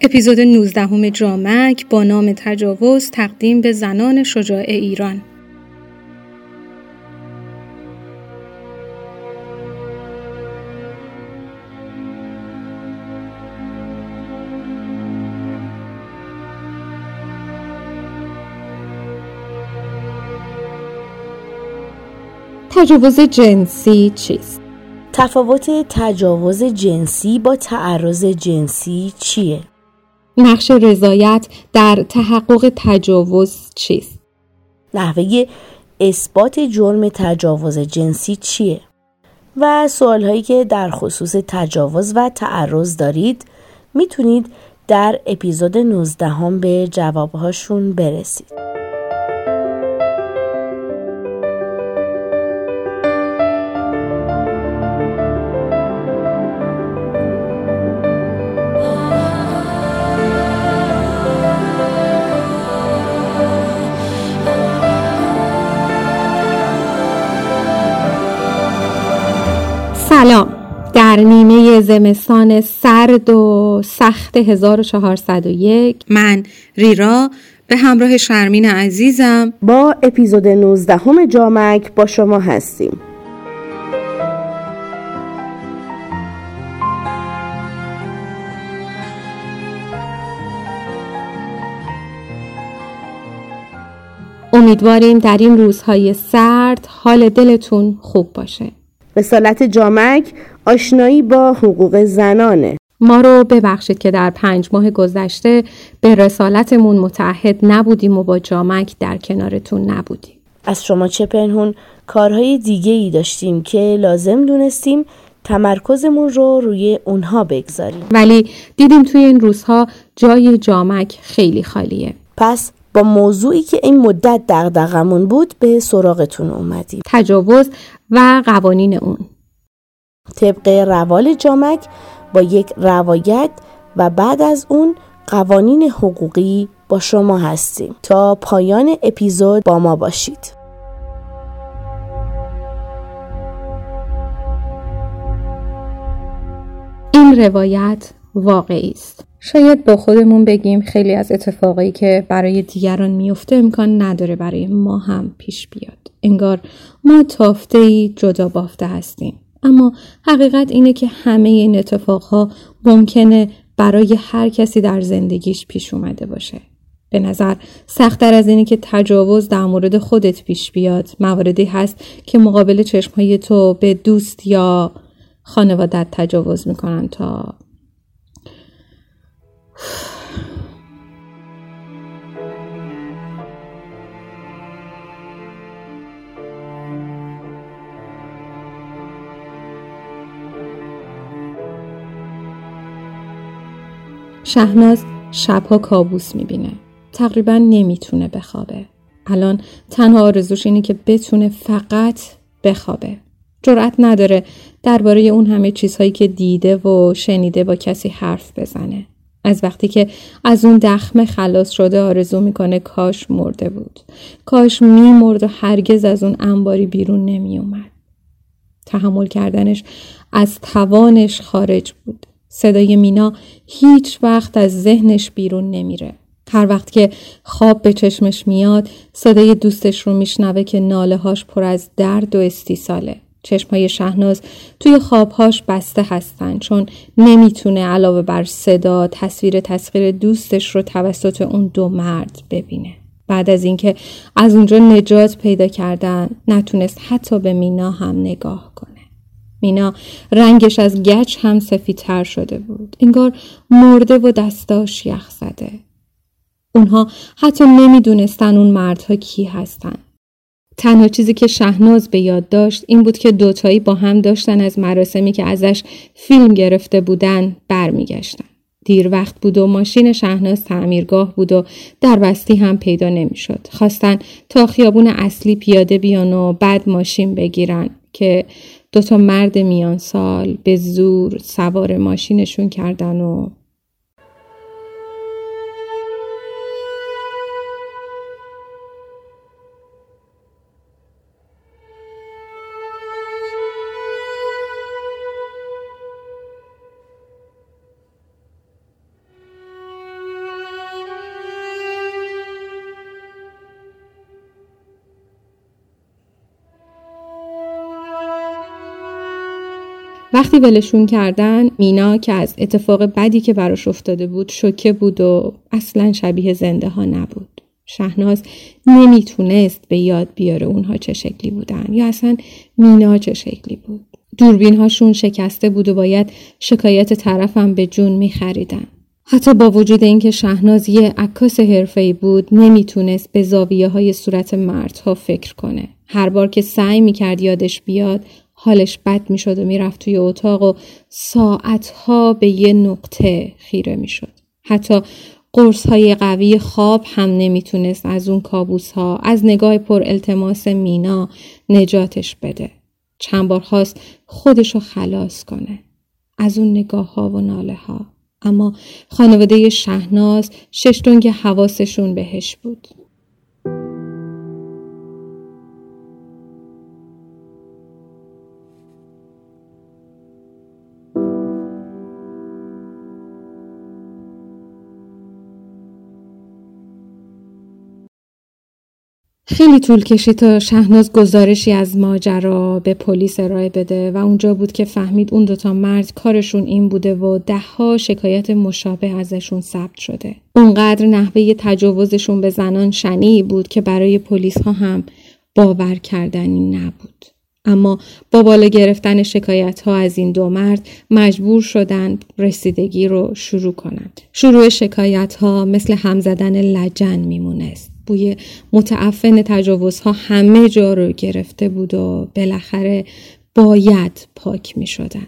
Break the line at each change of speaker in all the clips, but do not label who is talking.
اپیزود 19 همه جامک با نام تجاوز تقدیم به زنان شجاع ایران تجاوز جنسی چیست؟
تفاوت تجاوز جنسی با تعرض جنسی چیه؟
نقش رضایت در تحقق تجاوز چیست؟
نحوه اثبات جرم تجاوز جنسی چیه؟ و سوال هایی که در خصوص تجاوز و تعرض دارید می‌تونید در اپیزود 19 هم به جوابهاشون برسید.
در نیمه زمستان سرد و سخت 1401 من ریرا به همراه شرمین عزیزم.
با اپیزود 19 همه جامک با شما هستیم.
امیدواریم در این روزهای سرد حال دلتون خوب باشه.
رسالت جامک آشنایی با حقوق زنانه.
ما رو ببخشید که در پنج ماه گذشته به رسالتمون متعهد نبودیم و با جامک در کنارتون نبودیم.
از شما چه پنهون؟ کارهای دیگه ای داشتیم که لازم دونستیم تمرکزمون رو روی اونها بگذاریم.
ولی دیدیم توی این روزها جای جامک خیلی خالیه.
پس با موضوعی که این مدت دغدغمون بود به سراغتون اومدیم.
تجاوز و قوانین اون.
طبق روال جامک با یک روایت و بعد از اون قوانین حقوقی با شما هستیم. تا پایان اپیزود با ما باشید.
این روایت واقعی است. شاید با خودمون بگیم خیلی از اتفاقایی که برای دیگران میفته امکان نداره برای ما هم پیش بیاد. انگار ما تافته ای جدا بافته هستیم. اما حقیقت اینه که همه این اتفاقها ممکنه برای هر کسی در زندگیش پیش اومده باشه. به نظر سختتر از اینه که تجاوز در مورد خودت پیش بیاد. مواردی هست که مقابل چشمهای تو به دوست یا خانوادت تجاوز می‌کنن تا شهناز شبها کابوس می‌بینه. تقریبا نمی‌تونه بخوابه. الان تنها آرزوش اینه که بتونه فقط بخوابه. جرأت نداره درباره اون همه چیزهایی که دیده و شنیده با کسی حرف بزنه. از وقتی که از اون دخمه خلاص شده آرزو می‌کنه کاش مرده بود. کاش میمرد و هرگز از اون انباری بیرون نمیومد. تحمل کردنش از توانش خارج بود. صدای مینا هیچ وقت از ذهنش بیرون نمیره. هر وقت که خواب به چشمش میاد صدای دوستش رو میشنوه که ناله هاش پر از درد و استیصاله. چشمای شهناز توی خوابهاش بسته هستن چون نمی‌تونه علاوه بر صدا تصویر تسخیر دوستش رو توسط اون دو مرد ببینه. بعد از اینکه از اونجا نجات پیدا کردن نتونست حتی به مینا هم نگاه کنه. مینا رنگش از گچ هم سفیدتر شده بود. انگار مرده و دستاش یخ زده. اونها حتی نمی‌دونستن اون مردها کی هستن. تنها چیزی که شهناز به یاد داشت این بود که دوتایی با هم داشتن از مراسمی که ازش فیلم گرفته بودن برمیگشتن. دیر وقت بود و ماشین شهناز تعمیرگاه بود و در بستی هم پیدا نمی‌شد. خواستن تا خیابون اصلی پیاده بیان و بعد ماشین بگیرن که دوتا مرد میان سال به زور سوار ماشینشون کردن و وقتی ولشون کردن مینا که از اتفاق بدی که براش افتاده بود شوکه بود و اصلا شبیه زنده ها نبود. شهناز نمی‌تونست به یاد بیاره اونها چه شکلی بودن یا اصلا مینا چه شکلی بود. دوربین هاشون شکسته بود و باید شکایت طرفم به جون میخریدن. حتی با وجود اینکه شهناز یه عکاس حرفه‌ای بود نمی‌تونست به زاویه های صورت مردها فکر کنه. هر بار که سعی می‌کرد یادش بیاد حالش بد می‌شد و می‌رفت توی اتاق و ساعتها به یه نقطه خیره می‌شد. حتی قرص های قوی خواب هم نمی‌تونست از اون کابوس ها از نگاه پر التماس مینا نجاتش بده. چند بار خواست خودشو خلاص کنه. از اون نگاه ها و ناله ها اما خانواده شهناز شش که حواسشون بهش بود. خیلی طول کشید تا شهناز گزارشی از ماجرا به پلیس ارائه بده و اونجا بود که فهمید اون دوتا مرد کارشون این بوده و دهها شکایت مشابه ازشون ثبت شده. اونقدر نحوه تجاوزشون به زنان شنی بود که برای پلیس ها هم باور کردنی نبود. اما با بالا گرفتن شکایت ها از این دو مرد مجبور شدند رسیدگی رو شروع کنند. شروع شکایت ها مثل هم زدن لجن میمونست. بوی متعفن تجاوزها همه جا رو گرفته بود و بالاخره باید پاک می شدن.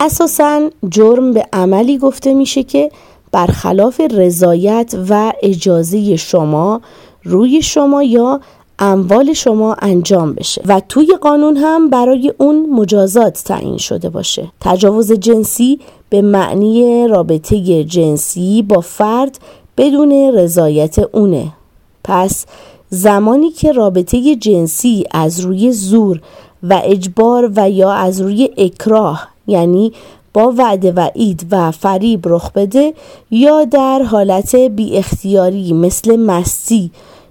اساسا جرم به عملی گفته میشه که برخلاف رضایت و اجازه شما روی شما یا اموال شما انجام بشه و توی قانون هم برای اون مجازات تعیین شده باشه. تجاوز جنسی به معنی رابطه جنسی با فرد بدون رضایت اونه. پس زمانی که رابطه جنسی از روی زور و اجبار و یا از روی اکراه یعنی با وعده و اید و فریب رخ بده یا در حالت بی اختیاری مثل مستی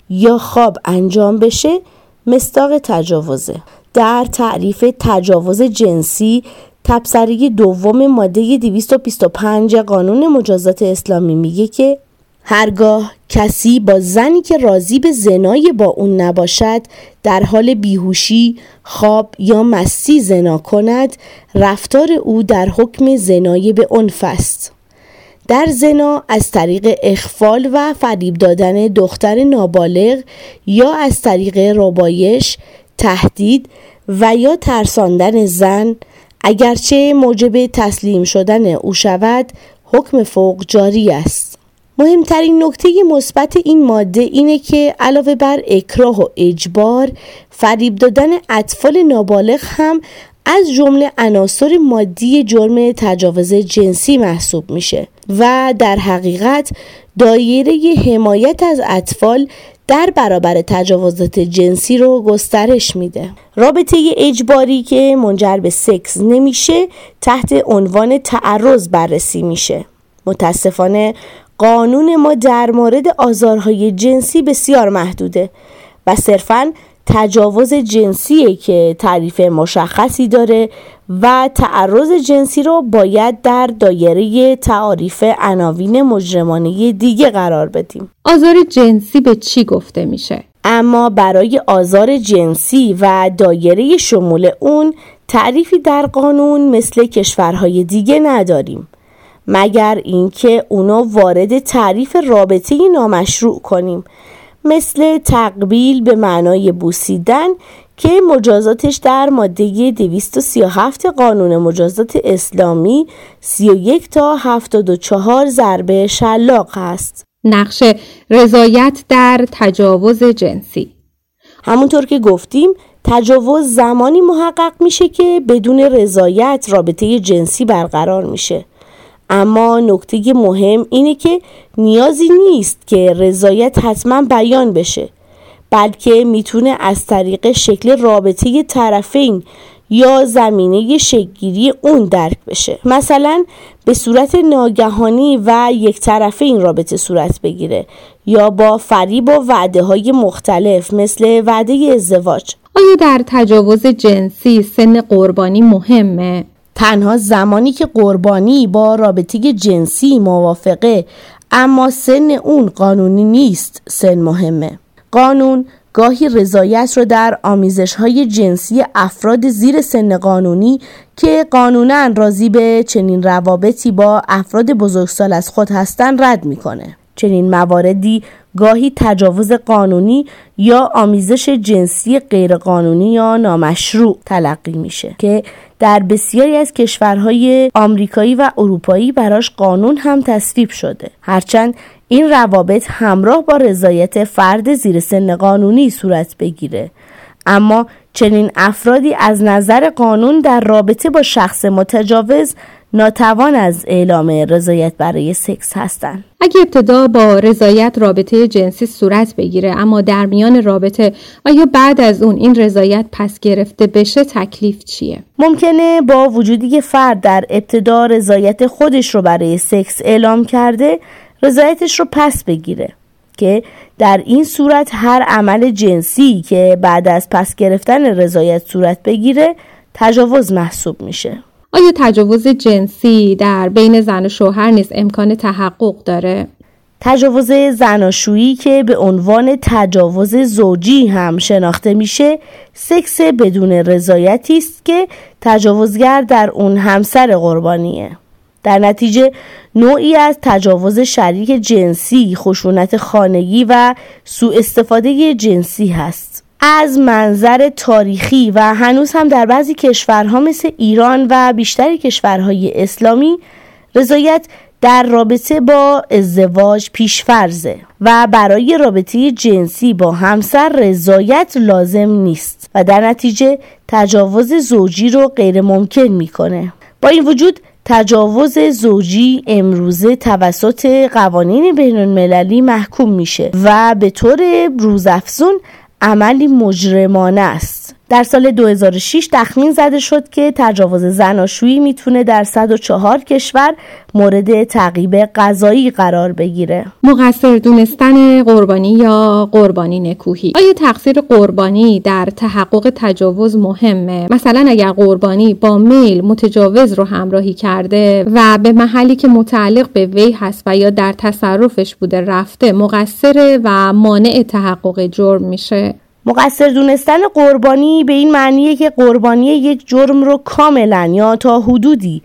یا خواب انجام بشه مستاق تجاوزه. در تعریف تجاوز جنسی تبصره دوم ماده 225 قانون مجازات اسلامی میگه که هرگاه کسی با زنی که راضی به زنای با اون نباشد در حال بیهوشی، خواب یا مستی زنا کند رفتار او در حکم زنای به عنف است. در زنا از طریق اخفال و فریب دادن دختر نابالغ یا از طریق ربایش، تهدید و یا ترساندن زن اگرچه موجب تسلیم شدن او شود حکم فوق جاری است. مهمترین نکته مثبت این ماده اینه که علاوه بر اکراه و اجبار فریب دادن اطفال نابالغ هم از جمله عناصر مادی جرم تجاوز جنسی محسوب میشه و در حقیقت دایره حمایت از اطفال در برابر تجاوزات جنسی رو گسترش میده. رابطه اجباری که منجر به سکس نمیشه تحت عنوان تعرض بررسی میشه. متاسفانه قانون ما در مورد آزارهای جنسی بسیار محدوده و صرفا تجاوز جنسیه که تعریف مشخصی داره و تعرض جنسی رو باید در دایره تعاریف عناوین مجرمانه دیگه قرار بدیم
آزار جنسی به چی گفته میشه؟
اما برای آزار جنسی و دایره شمول اون تعریفی در قانون مثل کشورهای دیگه نداریم مگر اینکه اونو وارد تعریف رابطه نامشروع کنیم. مثل تقبیل به معنای بوسیدن که مجازاتش در ماده 237 قانون مجازات اسلامی 31 تا 74 ضربه شلاق است.
نقش رضایت در تجاوز جنسی.
همونطور که گفتیم تجاوز زمانی محقق میشه که بدون رضایت رابطه جنسی برقرار میشه. اما نکته مهم اینه که نیازی نیست که رضایت حتما بیان بشه بلکه می‌تونه از طریق شکل رابطه طرفین یا زمینه شکگیری اون درک بشه مثلا به صورت ناگهانی و یک طرفه این رابطه صورت بگیره یا با فریب و وعده های مختلف مثل وعده ازدواج
آیا در تجاوز جنسی سن قربانی مهمه؟
تنها زمانی که قربانی با رابطه جنسی موافقه اما سن اون قانونی نیست سن مهمه. قانون گاهی رضایت رو در آمیزش های جنسی افراد زیر سن قانونی که قانونا راضی به چنین روابطی با افراد بزرگسال از خود هستند رد می‌کنه. چنین مواردی گاهی تجاوز قانونی یا آمیزش جنسی غیرقانونی یا نامشروع تلقی میشه که در بسیاری از کشورهای آمریکایی و اروپایی براش قانون هم تصویب شده. هرچند این روابط همراه با رضایت فرد زیر سن قانونی صورت بگیره. اما چنین افرادی از نظر قانون در رابطه با شخص متجاوز ناتوان از اعلام رضایت برای سکس هستند.
اگه ابتدا با رضایت رابطه جنسی صورت بگیره اما در میان رابطه آیا بعد از اون این رضایت پس گرفته بشه تکلیف چیه؟
ممکنه با وجودی که فرد در ابتدا رضایت خودش رو برای سکس اعلام کرده رضایتش رو پس بگیره که در این صورت هر عمل جنسی که بعد از پس گرفتن رضایت صورت بگیره تجاوز محسوب میشه
آیا تجاوز جنسی در بین زن و شوهر نیز امکان تحقق داره؟
تجاوز زناشویی که به عنوان تجاوز زوجی هم شناخته میشه سکس بدون رضایتی است که تجاوزگر در اون همسر قربانیه در نتیجه نوعی از تجاوز شریک جنسی خشونت خانگی و سوء استفاده جنسی هست از منظر تاریخی و هنوز هم در بعضی کشورها مثل ایران و بیشتر کشورهای اسلامی رضایت در رابطه با ازدواج پیشفرزه و برای رابطه جنسی با همسر رضایت لازم نیست و در نتیجه تجاوز زوجی رو غیر ممکن می‌کنه. با این وجود تجاوز زوجی امروزه توسط قوانین بین المللی محکوم میشه و به طور روزافزون عملی مجرمانه است. در سال 2006 تخمین زده شد که تجاوز زناشویی می‌تونه در 104 کشور مورد تعقیب قضایی قرار بگیره.
مقصر دونستن قربانی یا قربانی نکوهی؟ آیا تقصیر قربانی در تحقق تجاوز مهمه؟ مثلا اگر قربانی با میل متجاوز رو همراهی کرده و به محلی که متعلق به وی هست و یا در تصرفش بوده رفته مقصر و مانع تحقق جرم میشه.
مقصر دونستن قربانی به این معنیه که قربانی یک جرم رو کاملا یا تا حدودی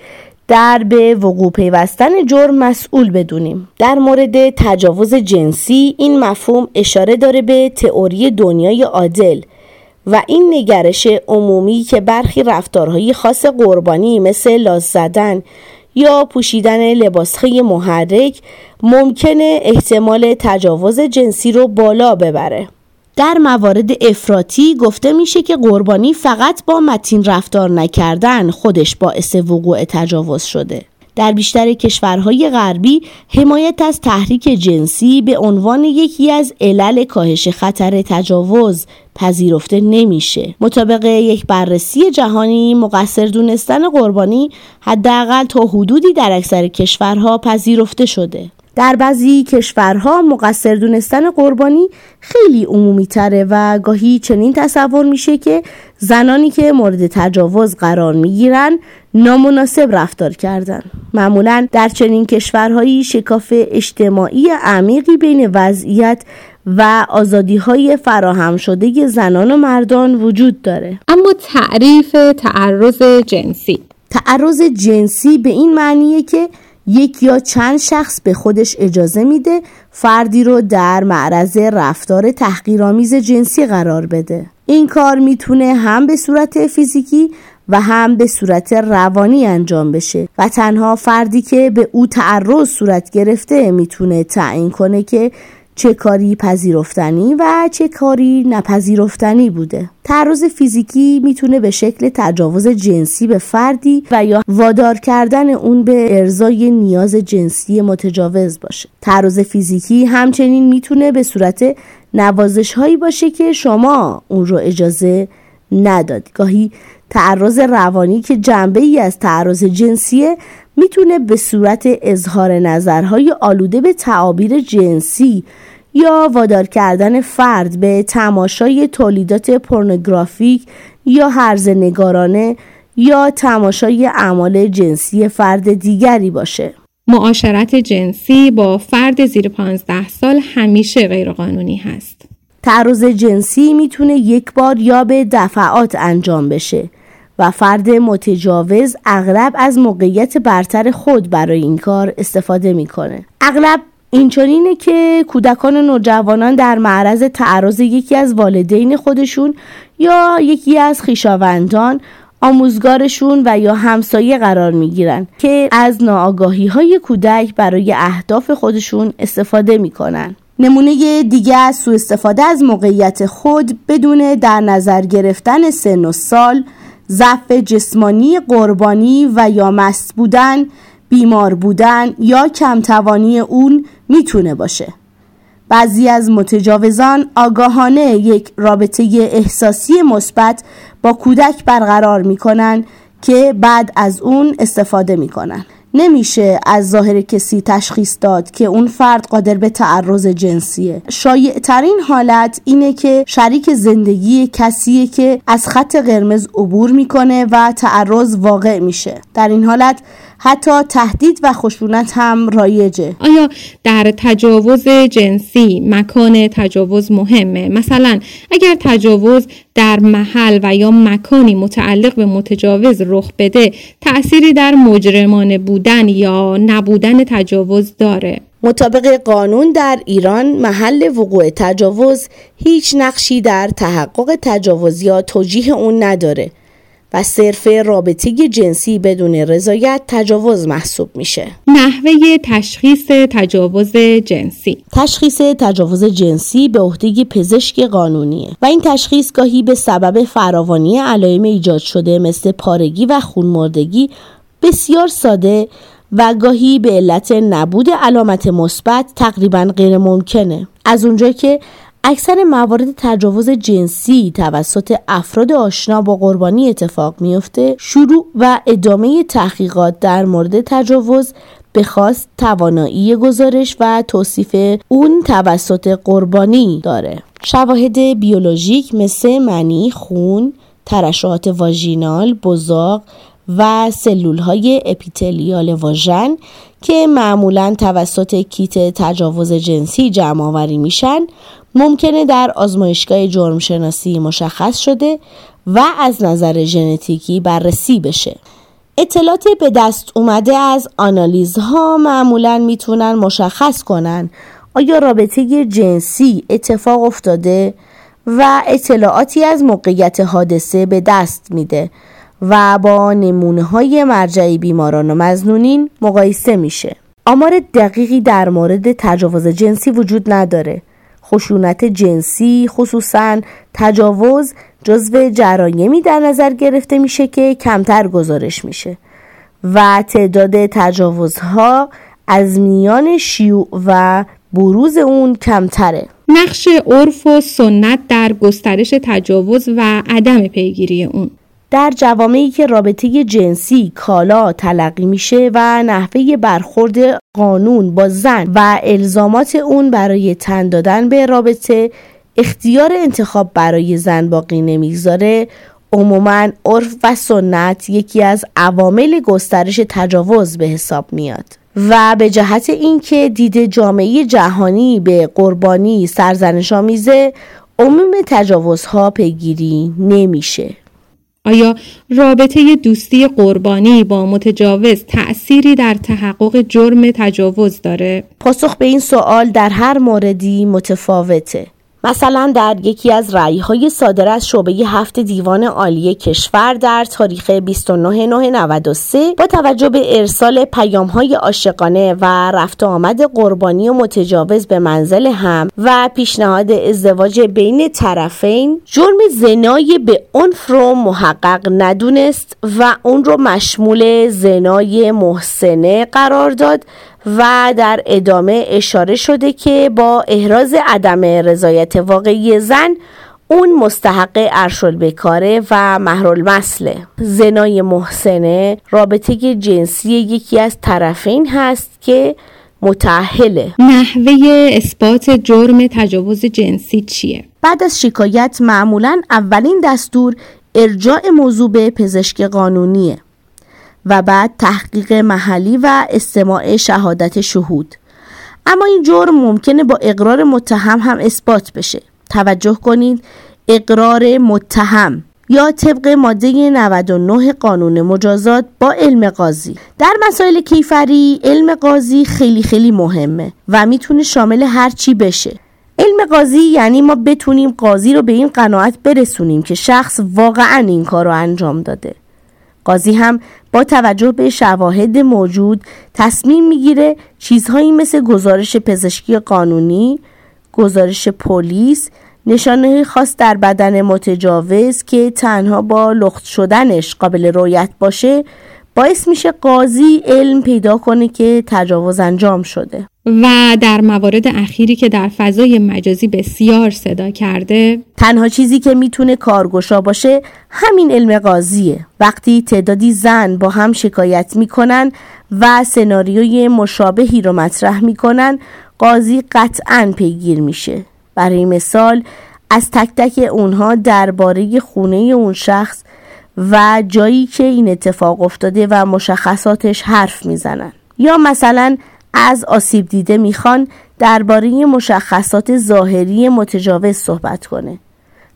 در به وقوع پیوستن جرم مسئول بدونیم. در مورد تجاوز جنسی این مفهوم اشاره داره به تئوری دنیای عادل و این نگرش عمومی که برخی رفتارهای خاص قربانی مثل لاس زدن یا پوشیدن لباسهای محرک ممکنه احتمال تجاوز جنسی رو بالا ببره. در موارد افراطی گفته میشه که قربانی فقط با متین رفتار نکردن خودش باعث وقوع تجاوز شده. در بیشتر کشورهای غربی حمایت از تحریک جنسی به عنوان یکی از علل کاهش خطر تجاوز پذیرفته نمیشه مطابق یک بررسی جهانی مقصر دونستن قربانی حداقل تا حدودی در اکثر کشورها پذیرفته شده در بعضی کشورها مقصر دونستن قربانی خیلی عمومی تره و گاهی چنین تصور میشه که زنانی که مورد تجاوز قرار می‌گیرن نامناسب رفتار کردن. معمولا در چنین کشورهایی شکاف اجتماعی عمیقی بین وضعیت و آزادی های فراهم شده زنان و مردان وجود داره.
اما تعریف تعرض جنسی.
تعرض جنسی به این معنیه که یک یا چند شخص به خودش اجازه میده فردی رو در معرض رفتار تحقیرآمیز جنسی قرار بده. این کار می‌تونه هم به صورت فیزیکی و هم به صورت روانی انجام بشه و تنها فردی که به او تعرض صورت گرفته می‌تونه تعیین کنه که چه کاری پذیرفتنی و چه کاری نپذیرفتنی بوده. تعرض فیزیکی می‌تونه به شکل تجاوز جنسی به فردی و یا وادار کردن اون به ارزای نیاز جنسی متجاوز باشه. تعرض فیزیکی همچنین می‌تونه به صورت نوازش هایی باشه که شما اون رو اجازه نداد گاهی تعرض روانی که جنبه ای از تعرض جنسیه می‌تونه به صورت اظهار نظرهای آلوده به تعابیر جنسی یا وادار کردن فرد به تماشای تولیدات پورنوگرافیک یا هرز نگارانه یا تماشای اعمال جنسی فرد دیگری باشه.
معاشرت جنسی با فرد زیر 15 سال همیشه غیرقانونی هست.
تعرض جنسی می‌تونه یک بار یا به دفعات انجام بشه. و فرد متجاوز اغلب از موقعیت برتر خود برای این کار استفاده می‌کنه. اغلب اینچنینه که کودکان و نوجوانان در معرض تعرض یکی از والدین خودشون یا یکی از خویشاوندان آموزگارشون و یا همسایه قرار می‌گیرن که از ناآگاهی های کودک برای اهداف خودشون استفاده می‌کنن. نمونه دیگه از سوء استفاده از موقعیت خود بدون در نظر گرفتن سن و سال ضعف جسمانی قربانی و یا مست بودن بیمار بودن یا کمتوانی اون می‌تونه باشه. بعضی از متجاوزان آگاهانه یک رابطه احساسی مثبت با کودک برقرار می‌کنن که بعد از اون استفاده می‌کنن. نمیشه از ظاهر کسی تشخیص داد که اون فرد قادر به تعرض جنسیه. شایع ترین حالت اینه که شریک زندگی کسیه که از خط قرمز عبور می‌کنه و تعرض واقع میشه. در این حالت حتی تهدید و خشونت هم رایجه.
آیا در تجاوز جنسی مکان تجاوز مهمه؟ مثلا اگر تجاوز در محل و یا مکانی متعلق به متجاوز رخ بده تأثیری در مجرمانه بودن یا نبودن تجاوز داره.
مطابق قانون در ایران محل وقوع تجاوز هیچ نقشی در تحقق تجاوز یا توجیه اون نداره. و صرف رابطه جنسی بدون رضایت تجاوز محسوب میشه.
نحوه تشخیص تجاوز جنسی.
تشخیص تجاوز جنسی به عهده پزشک قانونیه و این تشخیص گاهی به سبب فراوانی علائم ایجاد شده مثل پارگی و خونمردگی بسیار ساده و گاهی به علت نبود علامت مثبت تقریبا غیر ممکنه از اونجا که اکثر موارد تجاوز جنسی توسط افراد آشنا با قربانی اتفاق میفته شروع و ادامه تحقیقات در مورد تجاوز به خواست توانایی گزارش و توصیف اون توسط قربانی داره. شواهد بیولوژیک مثل منی، خون، ترشحات واژینال، بزاق و سلول های اپیتلیال واژن که معمولا توسط کیت تجاوز جنسی جمع آوری میشن ممکنه در آزمایشگاه جرم شناسی مشخص شده و از نظر ژنتیکی بررسی بشه. اطلاعات به دست اومده از آنالیزها معمولا می‌تونن مشخص کنن آیا رابطه جنسی اتفاق افتاده و اطلاعاتی از موقعیت حادثه به دست میده و با نمونه های مرجعی بیماران و مزنونین مقایسه میشه. آمار دقیقی در مورد تجاوز جنسی وجود نداره خشونت جنسی خصوصا تجاوز جزو جرایمی در نظر گرفته میشه که کمتر گزارش میشه. و تعداد تجاوزها از میان شیوع و بروز اون کمتره.
نقش عرف و سنت در گسترش تجاوز و عدم پیگیری اون.
در جوامعی که رابطه جنسی کالا تلقی میشه و نحوه برخورد قانون با زن و الزامات اون برای تن دادن به رابطه اختیار انتخاب برای زن باقی نمی‌گذاره. عموما عرف و سنت یکی از عوامل گسترش تجاوز به حساب میاد. و به جهت اینکه دید جامعه جهانی به قربانی سرزنش آمیزه عموم تجاوزها پیگیری نمیشه.
آیا رابطه دوستی قربانی با متجاوز تأثیری در تحقق جرم تجاوز داره؟
پاسخ به این سوال در هر موردی متفاوته. مثلا در یکی از رعی های صادر از شعبه هفت دیوان عالی کشور در تاریخ 29 با توجه به ارسال پیام های عاشقانه و رفت آمد قربانی و متجاوز به منزل هم و پیشنهاد ازدواج بین طرفین جرم زنای به عنف رو محقق ندونست و اون رو مشمول زنای محسنه قرار داد و در ادامه اشاره شده که با احراز عدم رضایت واقعی زن اون مستحق ارشل بکاره و محرول مسله زنای محسنه رابطه جنسی یکی از طرفین هست که متعهله
نحوه اثبات جرم تجاوز جنسی چیه؟
بعد از شکایت معمولا اولین دستور ارجاع موضوع به پزشک قانونیه. و بعد تحقیق محلی و استماع شهادت شهود. اما این جرم ممکنه با اقرار متهم هم اثبات بشه. توجه کنید اقرار متهم یا طبق ماده 99 قانون مجازات با علم قاضی. در مسائل کیفری علم قاضی خیلی خیلی مهمه و می‌تونه شامل هر چی بشه. علم قاضی یعنی ما بتونیم قاضی رو به این قناعت برسونیم که شخص واقعا این کار رو انجام داده. قاضی هم با توجه به شواهد موجود تصمیم می‌گیره چیزهایی مثل گزارش پزشکی قانونی، گزارش پلیس، نشانه خاص در بدن متجاوز که تنها با لخت شدنش قابل رویت باشه باعث میشه قاضی علم پیدا کنه که تجاوز انجام شده.
و در موارد اخیری که در فضای مجازی بسیار صدا کرده
تنها چیزی که می‌تونه کارگشا باشه همین علم قاضیه. وقتی تعدادی زن با هم شکایت می‌کنن و سناریوی مشابهی رو مطرح می‌کنن قاضی قطعا پیگیر میشه. برای مثال از تک تک اونها درباره خونه اون شخص و جایی که این اتفاق افتاده و مشخصاتش حرف می‌زنن. یا مثلا از آسیب دیده می‌خوان درباره مشخصات ظاهری متجاوز صحبت کنه.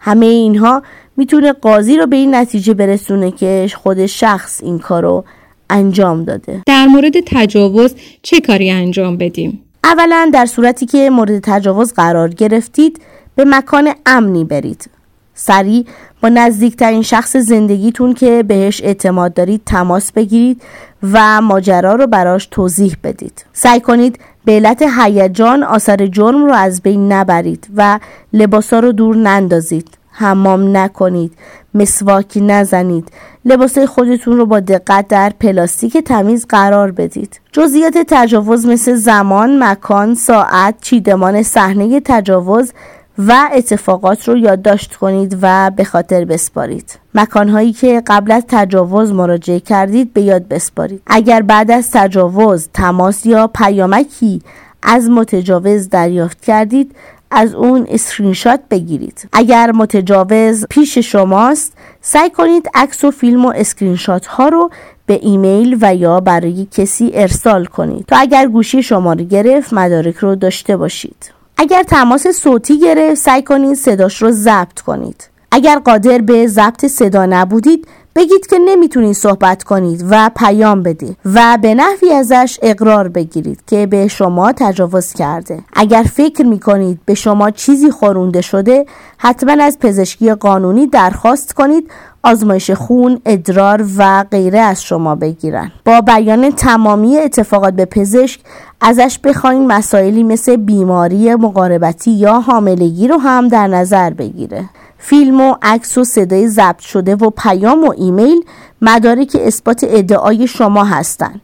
همه اینها می‌تونه قاضی رو به این نتیجه برسونه که خود شخص این کارو انجام داده.
در مورد تجاوز چه کاری انجام بدیم؟
اولا در صورتی که مورد تجاوز قرار گرفتید به مکان امنی برید. سریع. با نزدیکترین شخص زندگیتون که بهش اعتماد دارید تماس بگیرید و ماجرا رو براش توضیح بدید. سعی کنید به علت هیجان آثار جرم رو از بین نبرید و لباسا رو دور نندازید. حمام نکنید. مسواکی نزنید. لباسای خودتون رو با دقت در پلاستیک تمیز قرار بدید. جزئیات تجاوز مثل زمان مکان ساعت چیدمان صحنه تجاوز و اتفاقات رو یادداشت کنید و به خاطر بسپارید. مکانهایی که قبل از تجاوز مراجعه کردید به یاد بسپارید. اگر بعد از تجاوز تماس یا پیامکی از متجاوز دریافت کردید از اون اسکرینشات بگیرید. اگر متجاوز پیش شماست سعی کنید عکس و فیلم و اسکرینشات ها رو به ایمیل و یا برای کسی ارسال کنید. تا اگر گوشی شما رو گرفت مدارک رو داشته باشید. اگر تماس صوتی گرفت سعی کنید صداش رو ضبط کنید. اگر قادر به ضبط صدا نبودید بگید که نمی‌تونید صحبت کنید و پیام بدید و به نحوی ازش اقرار بگیرید که به شما تجاوز کرده. اگر فکر می‌کنید به شما چیزی خورونده شده حتما از پزشکی قانونی درخواست کنید آزمایش خون، ادرار و غیره از شما بگیرن. با بیان تمامی اتفاقات به پزشک ازش بخواین مسائلی مثل بیماری مقاربتی یا حاملگی رو هم در نظر بگیره. فیلم و عکس و صدای ضبط شده و پیام و ایمیل مدارک اثبات ادعای شما هستند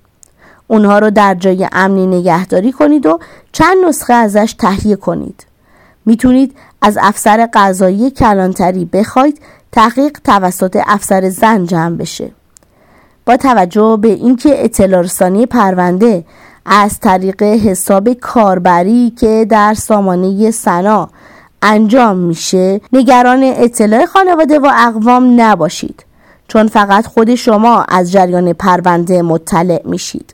اونها رو در جای امنی نگهداری کنید و چند نسخه ازش تهیه کنید. می‌تونید از افسر قضایی کلانتری بخواید تحقیق توسط افسر زن جمع بشه. با توجه به اینکه اطلاع رسانی پرونده از طریق حساب کاربری که در سامانه سنا انجام میشه نگران اطلاع خانواده و اقوام نباشید چون فقط خود شما از جریان پرونده مطلع میشید.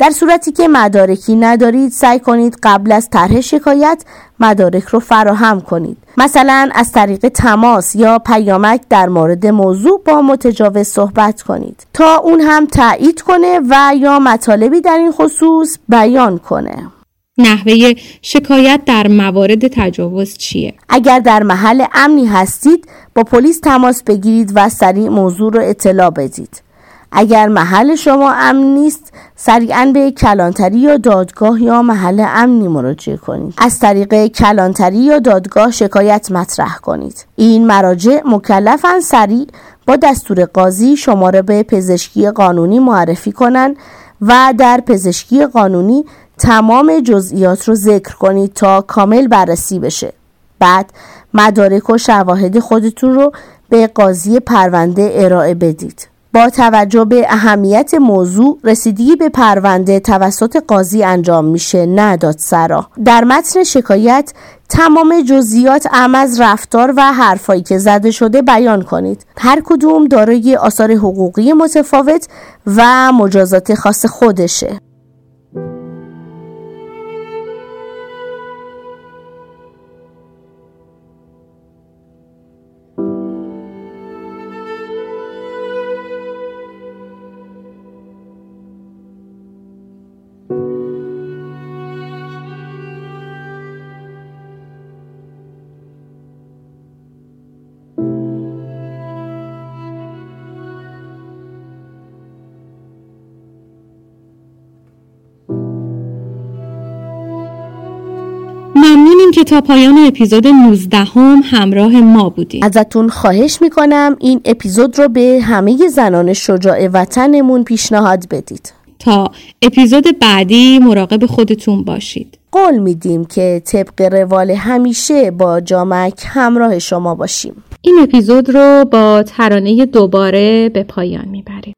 در صورتی که مدارکی ندارید سعی کنید قبل از طرح شکایت مدارک رو فراهم کنید مثلا از طریق تماس یا پیامک در مورد موضوع با متجاوز صحبت کنید تا اون هم تایید کنه و یا مطالبی در این خصوص بیان کنه
نحوه شکایت در موارد تجاوز چیه؟
اگر در محل امنی هستید با پلیس تماس بگیرید و سریع موضوع رو اطلاع بدید. اگر محل شما امن نیست سریعا به کلانتری یا دادگاه یا محل امنی مراجعه کنید. از طریق کلانتری یا دادگاه شکایت مطرح کنید. این مراجع مکلفن سریع با دستور قاضی شما را به پزشکی قانونی معرفی کنند و در پزشکی قانونی تمام جزئیات رو ذکر کنید تا کامل بررسی بشه. بعد مدارک و شواهد خودتون رو به قاضی پرونده ارائه بدید. با توجه به اهمیت موضوع رسیدگی به پرونده توسط قاضی انجام میشه نه دادسرا. در متن شکایت تمام جزئیات ام از رفتار و حرفایی که زده شده بیان کنید. هر کدوم دارای آثار حقوقی متفاوت و مجازات خاص خودشه.
که تا پایان اپیزود 19 هم همراه ما بودیم.
ازتون خواهش می‌کنم این اپیزود رو به همه زنان شجاع وطنمون پیشنهاد بدید.
تا اپیزود بعدی مراقب خودتون باشید.
قول میدیم که طبق روال همیشه با جامک همراه شما باشیم.
این اپیزود رو با ترانه دوباره به پایان می‌بریم.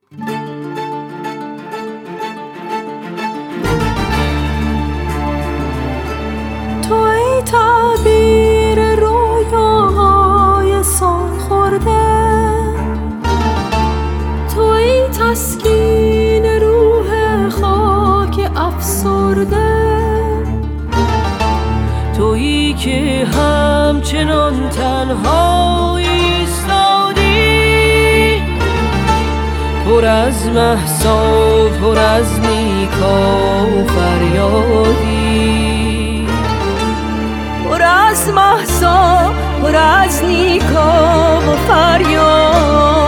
افسرده تویی که همچنان تنها ایستادی. پر از محسا پر از نیکا و فریادی. پر از محسا پر از نیکا و فریادی.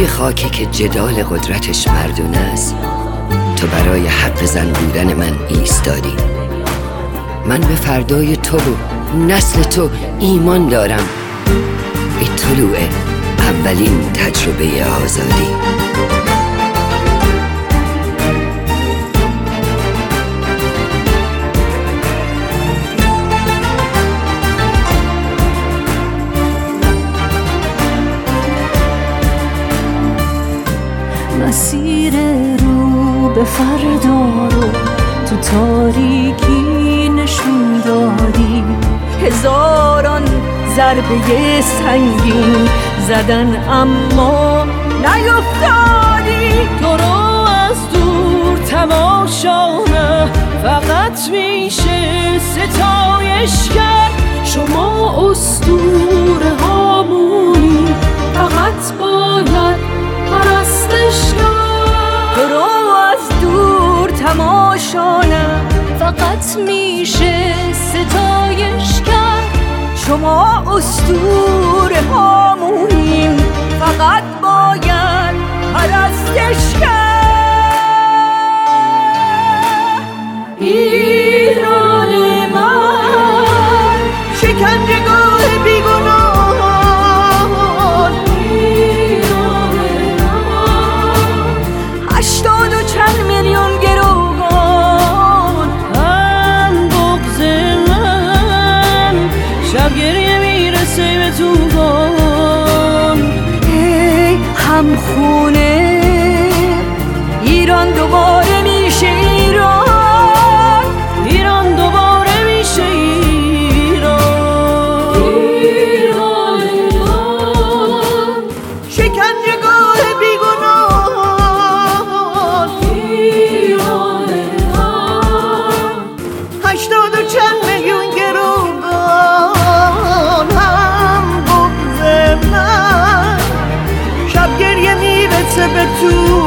توی خاکی که جدال قدرتش مردونه است تو برای حق زن بودن من ایستادی. من به فردای تو و نسل تو ایمان دارم. به طلوع اولین تجربه آزادی.
مسیر رو به فردا رو تو تاریکی نشون دادی. هزاران ضربه سنگین زدن اما نیفتادی.
تو رو از دور تماشا فقط میشه ستایش
میشه ستایش کرد
شما استور هامونیم فقط باید پرستش کرد.
تو